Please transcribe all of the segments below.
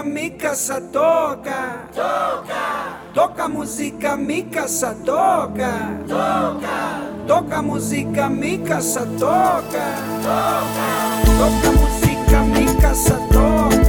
música, me toca. Toca. Toca música, me caça, toca. Toca. Toca música, me caça, toca. Toca. Toca música, me caça, toca.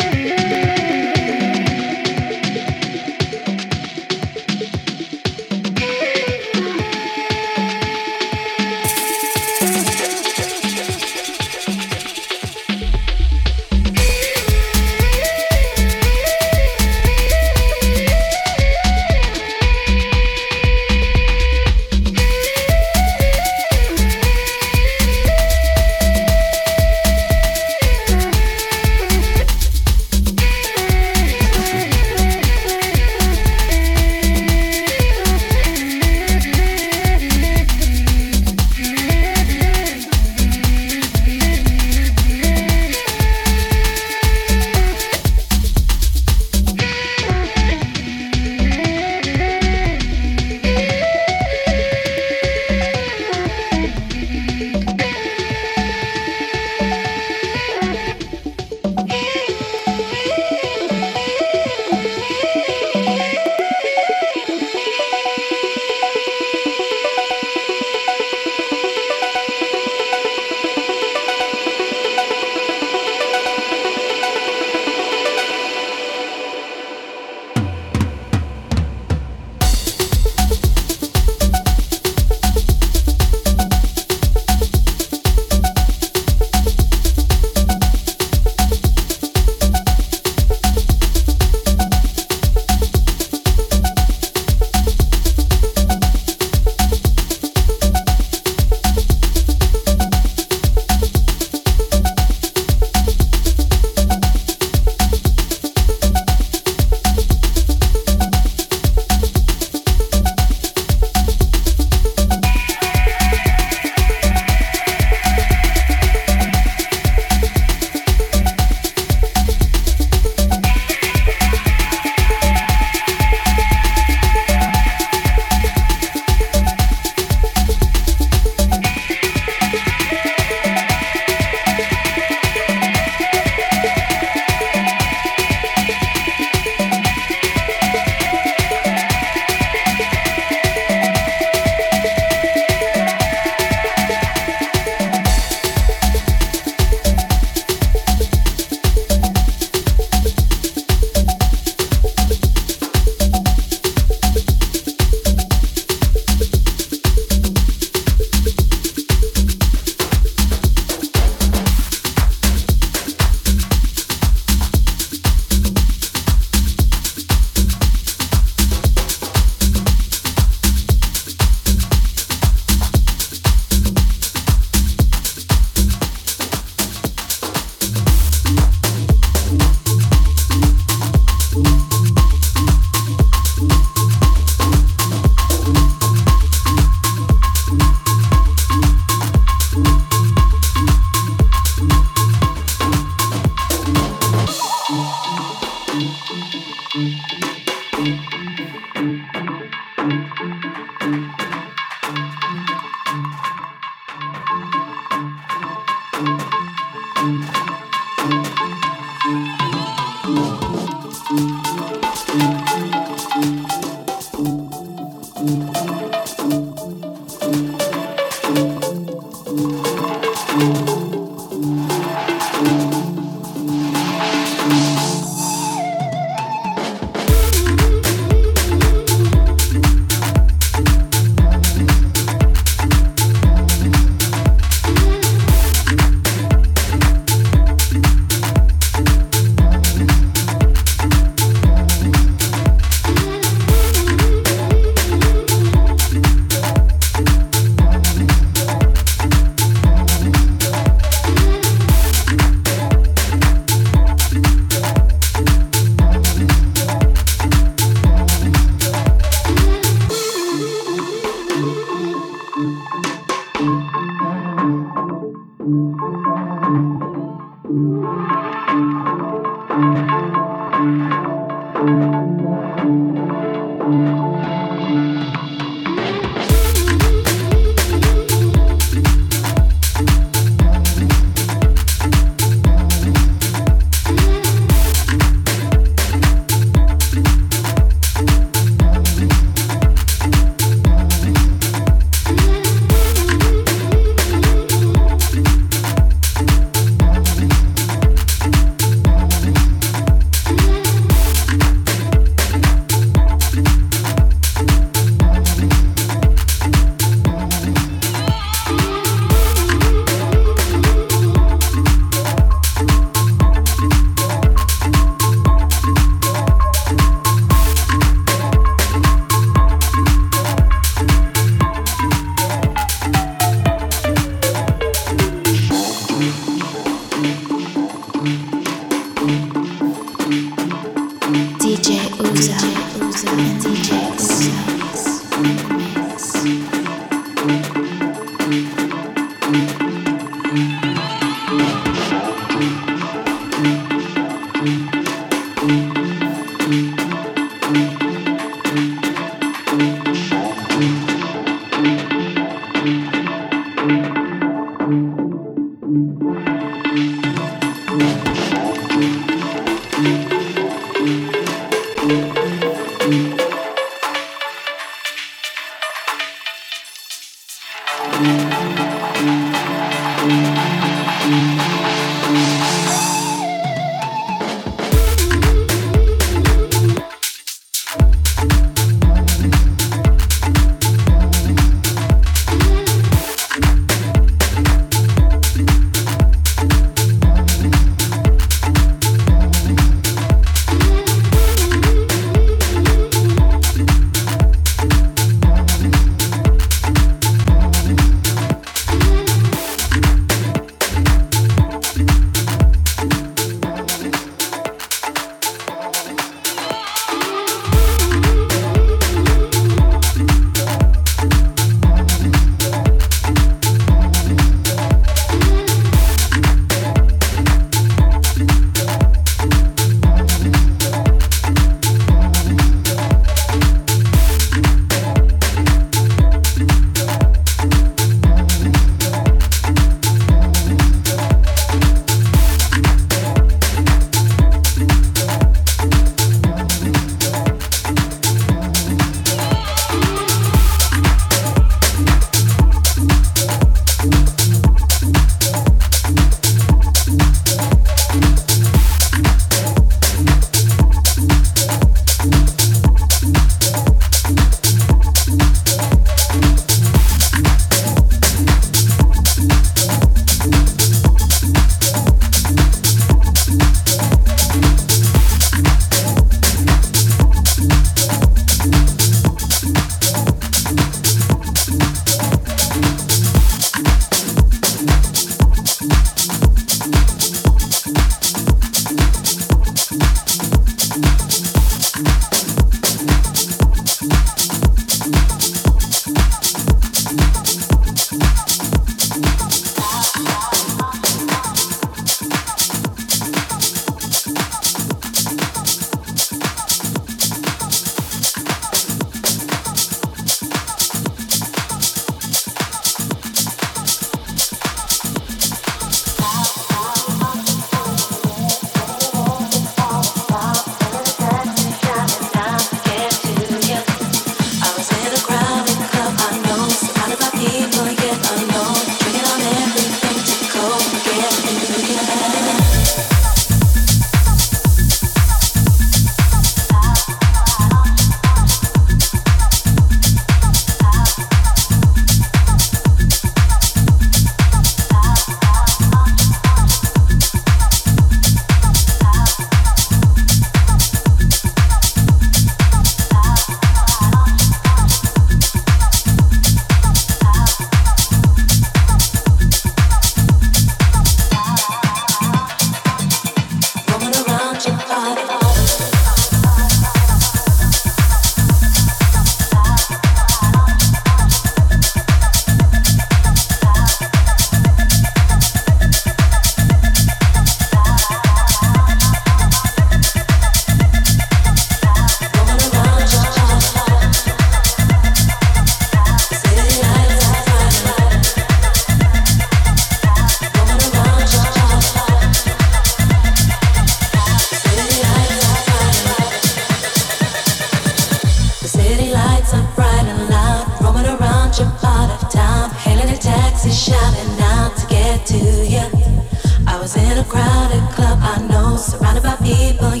was in a crowded club, I know, surrounded by people.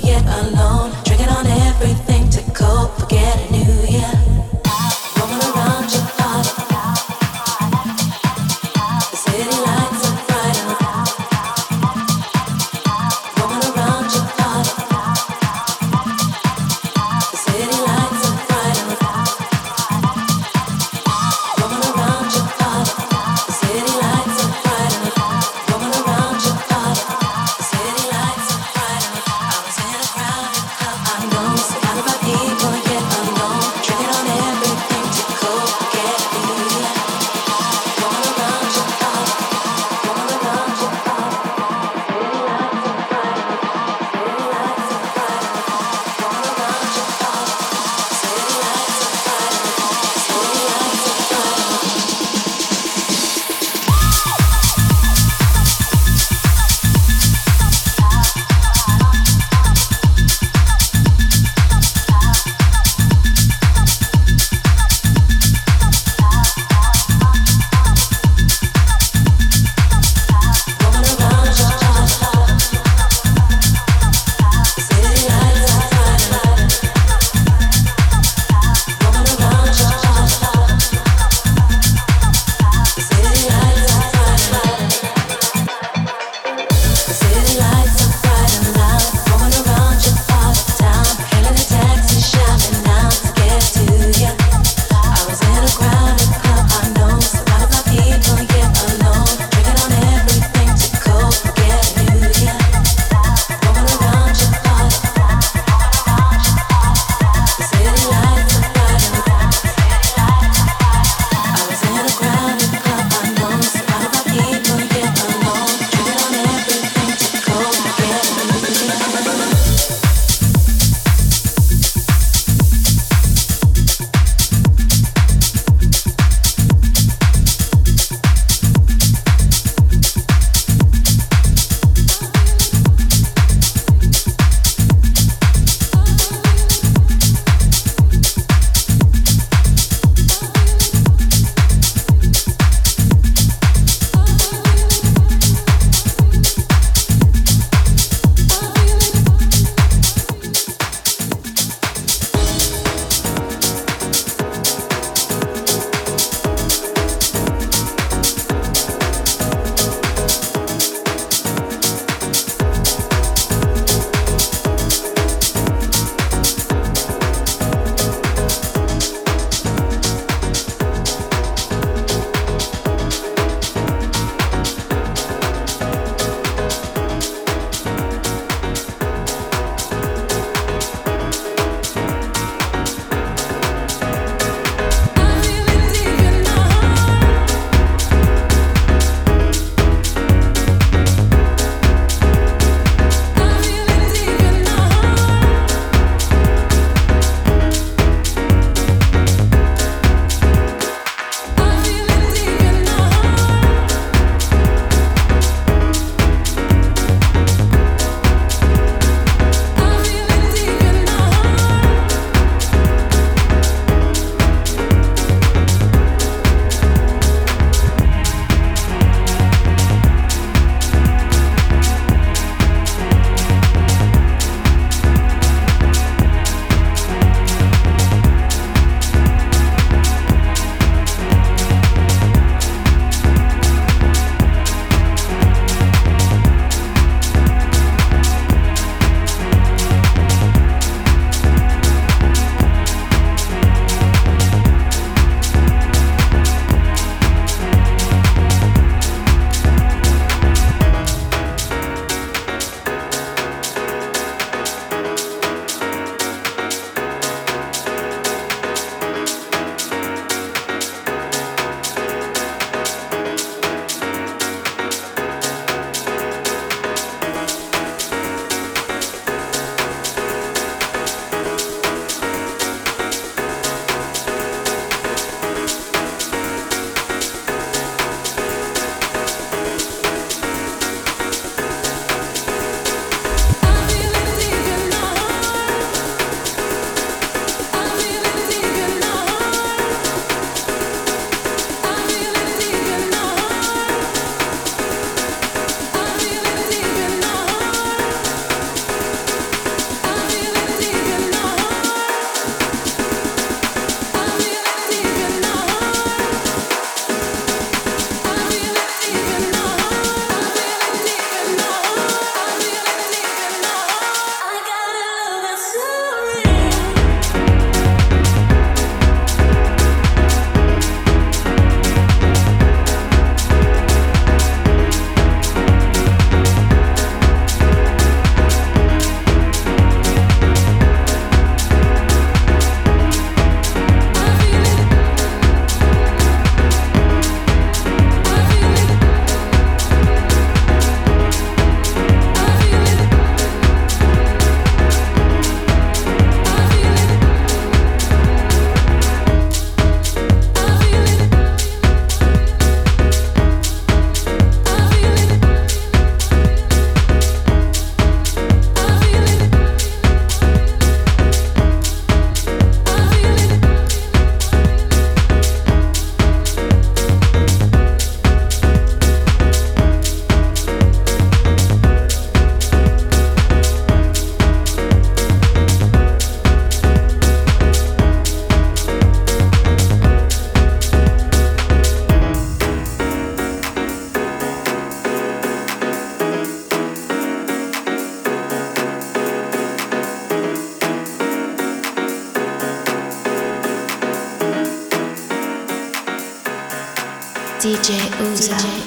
不在。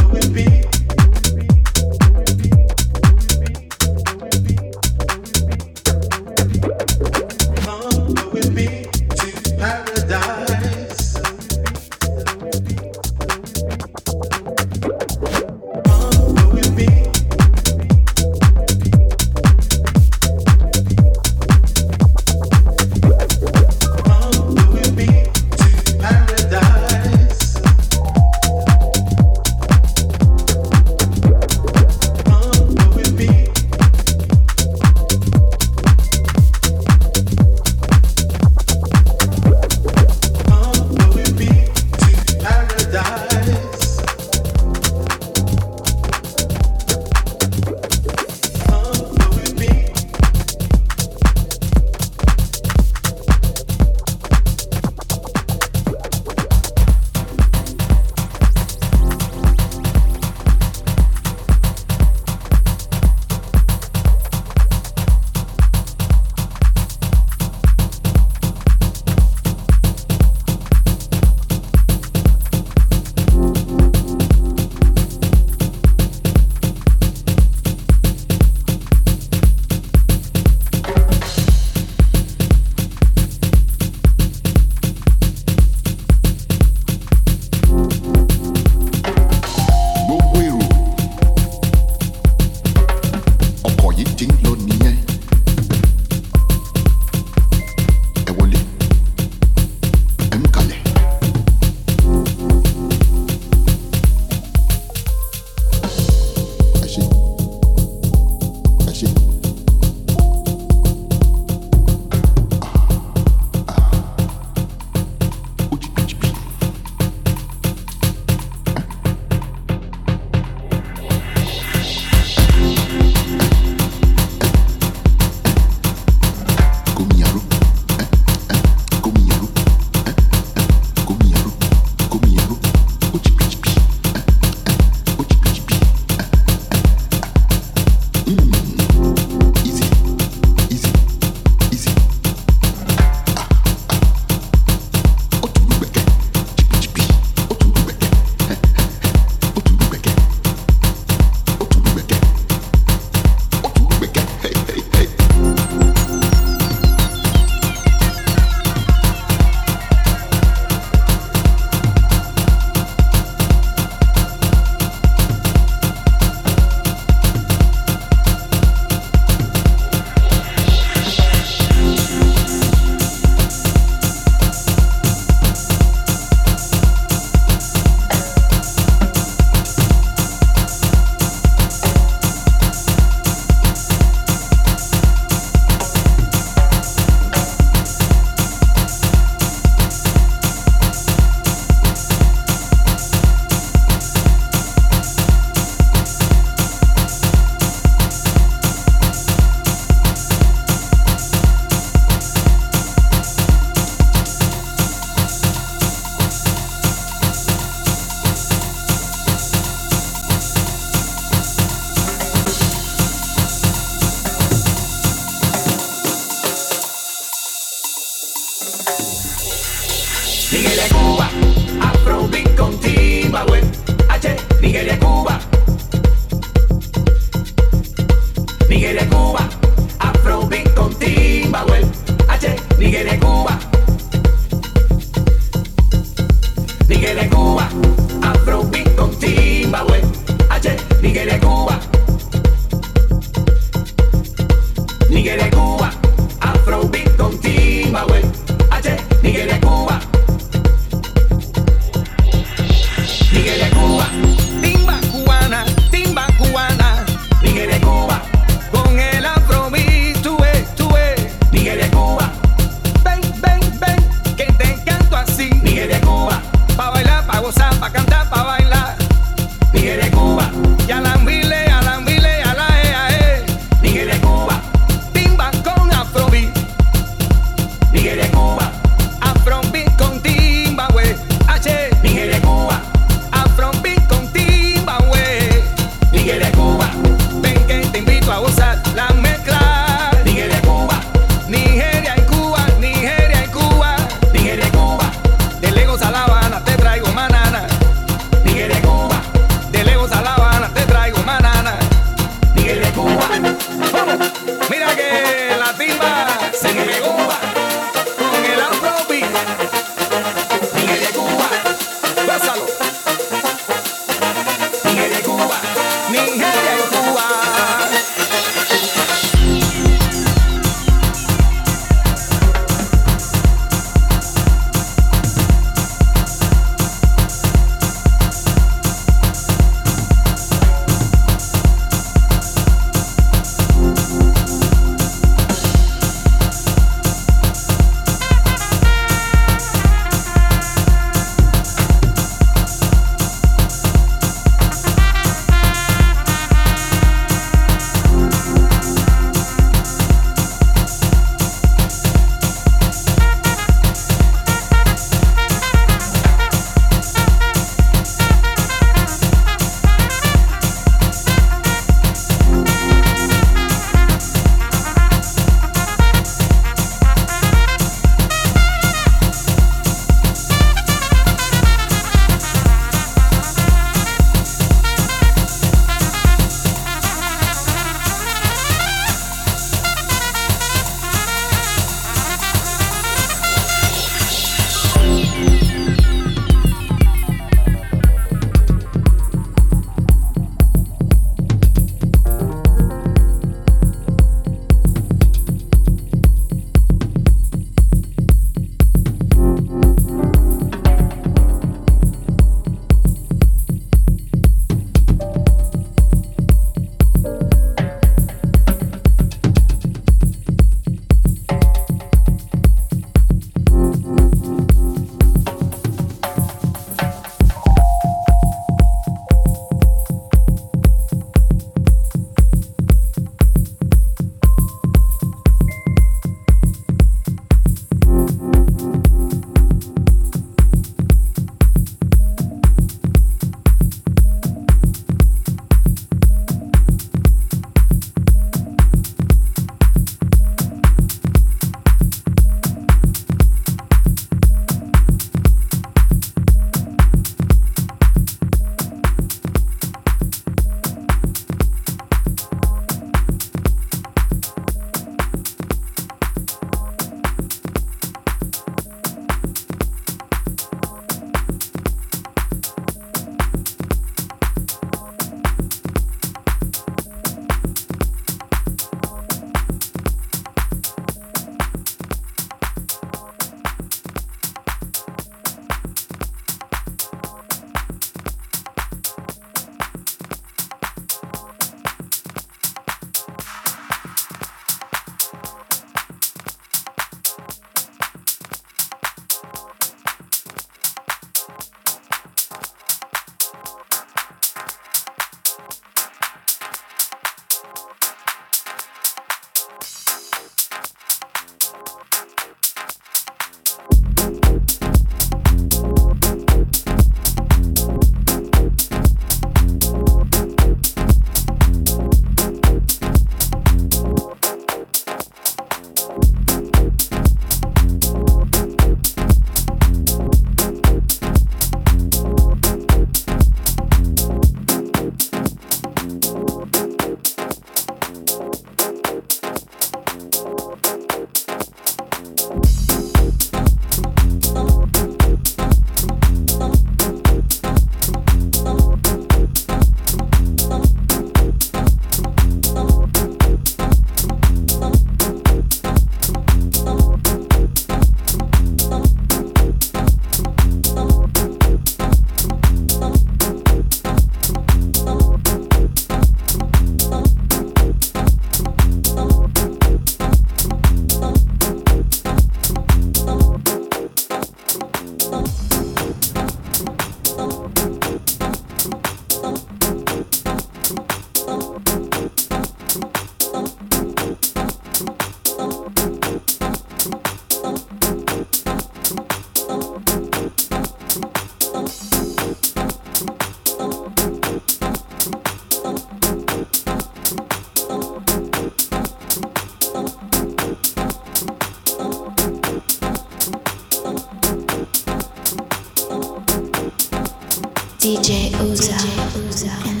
Yeah.